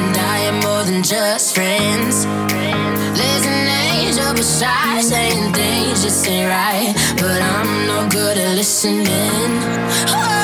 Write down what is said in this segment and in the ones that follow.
and I are more than just friends. There's an angel beside saying things just ain't right, but I'm no good at listening. Oh.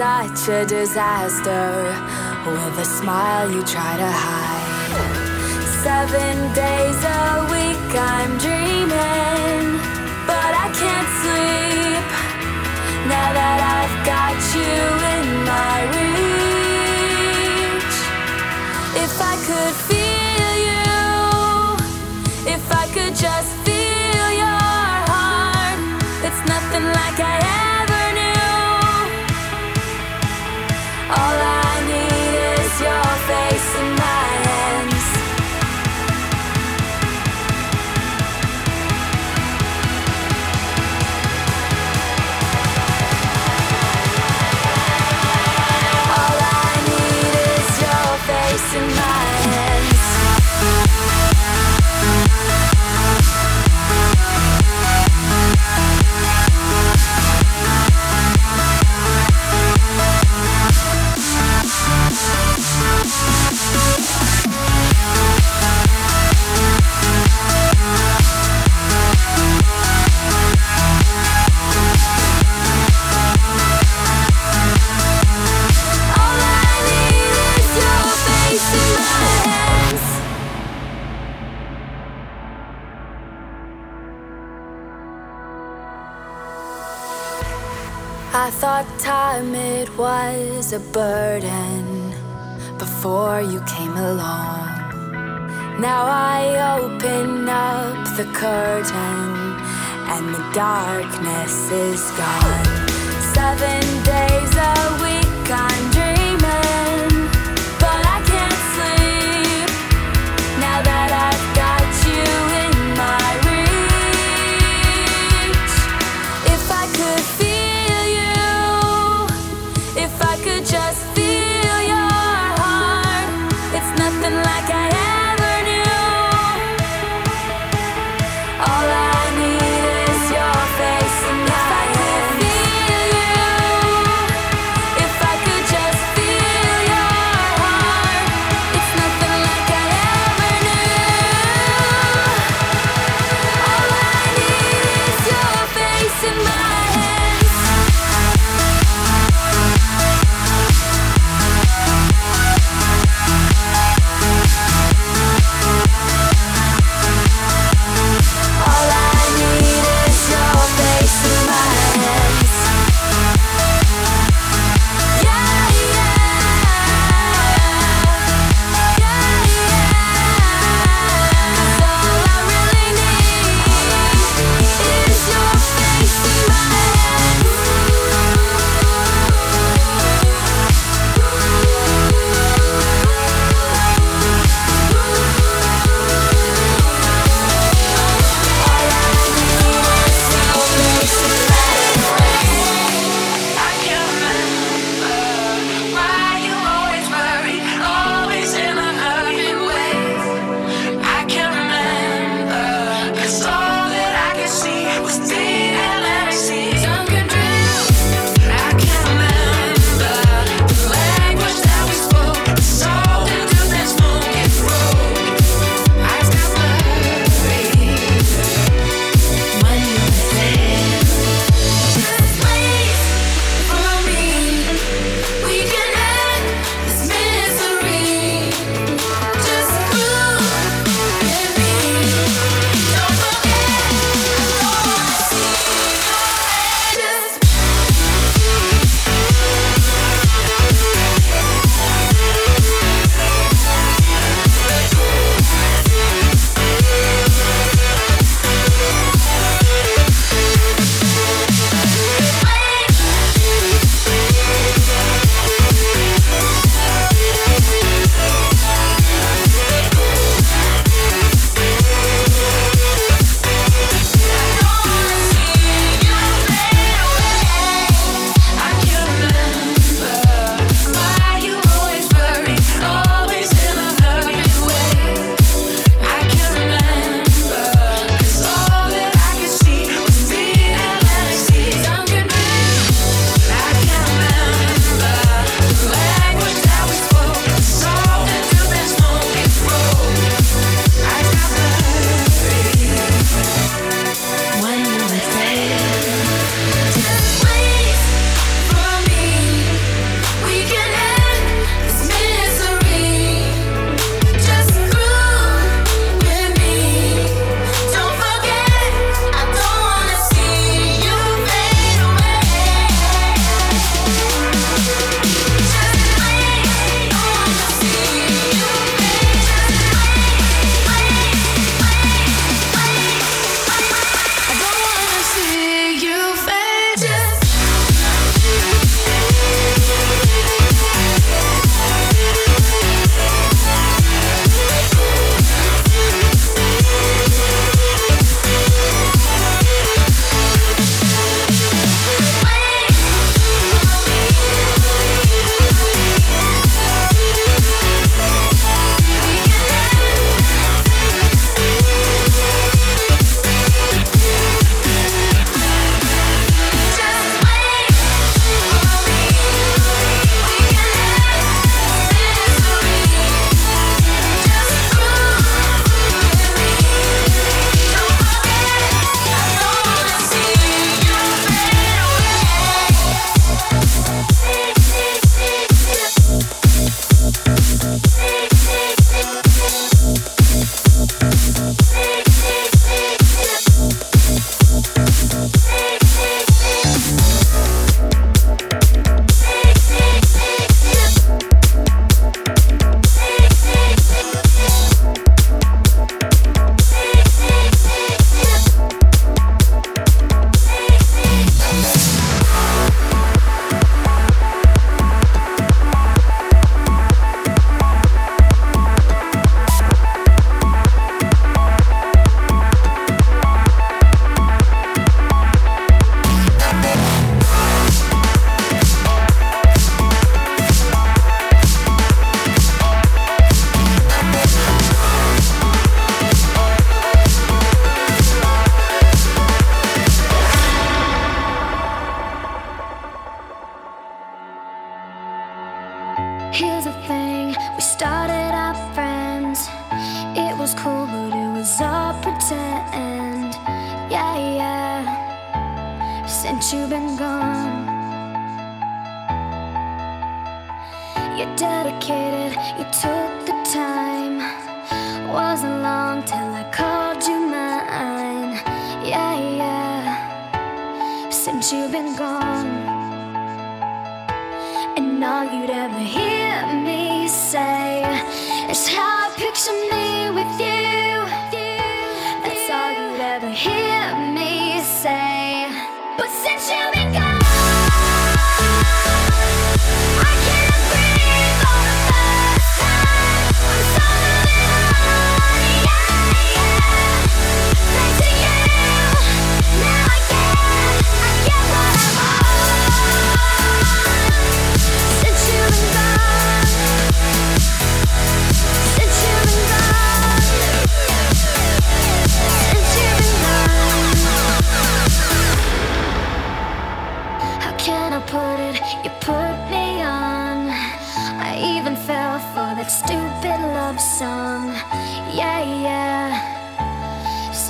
Such a disaster. With a smile, you try to hide. Seven days a week, I'm dreaming, but I can't sleep now that I've got you in my reach. If I could feel time it was a burden before you came along. Now I open up the curtain and the darkness is gone. Seven days a week I'm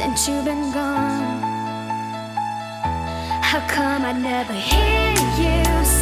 since you've been gone? How come I never hear you?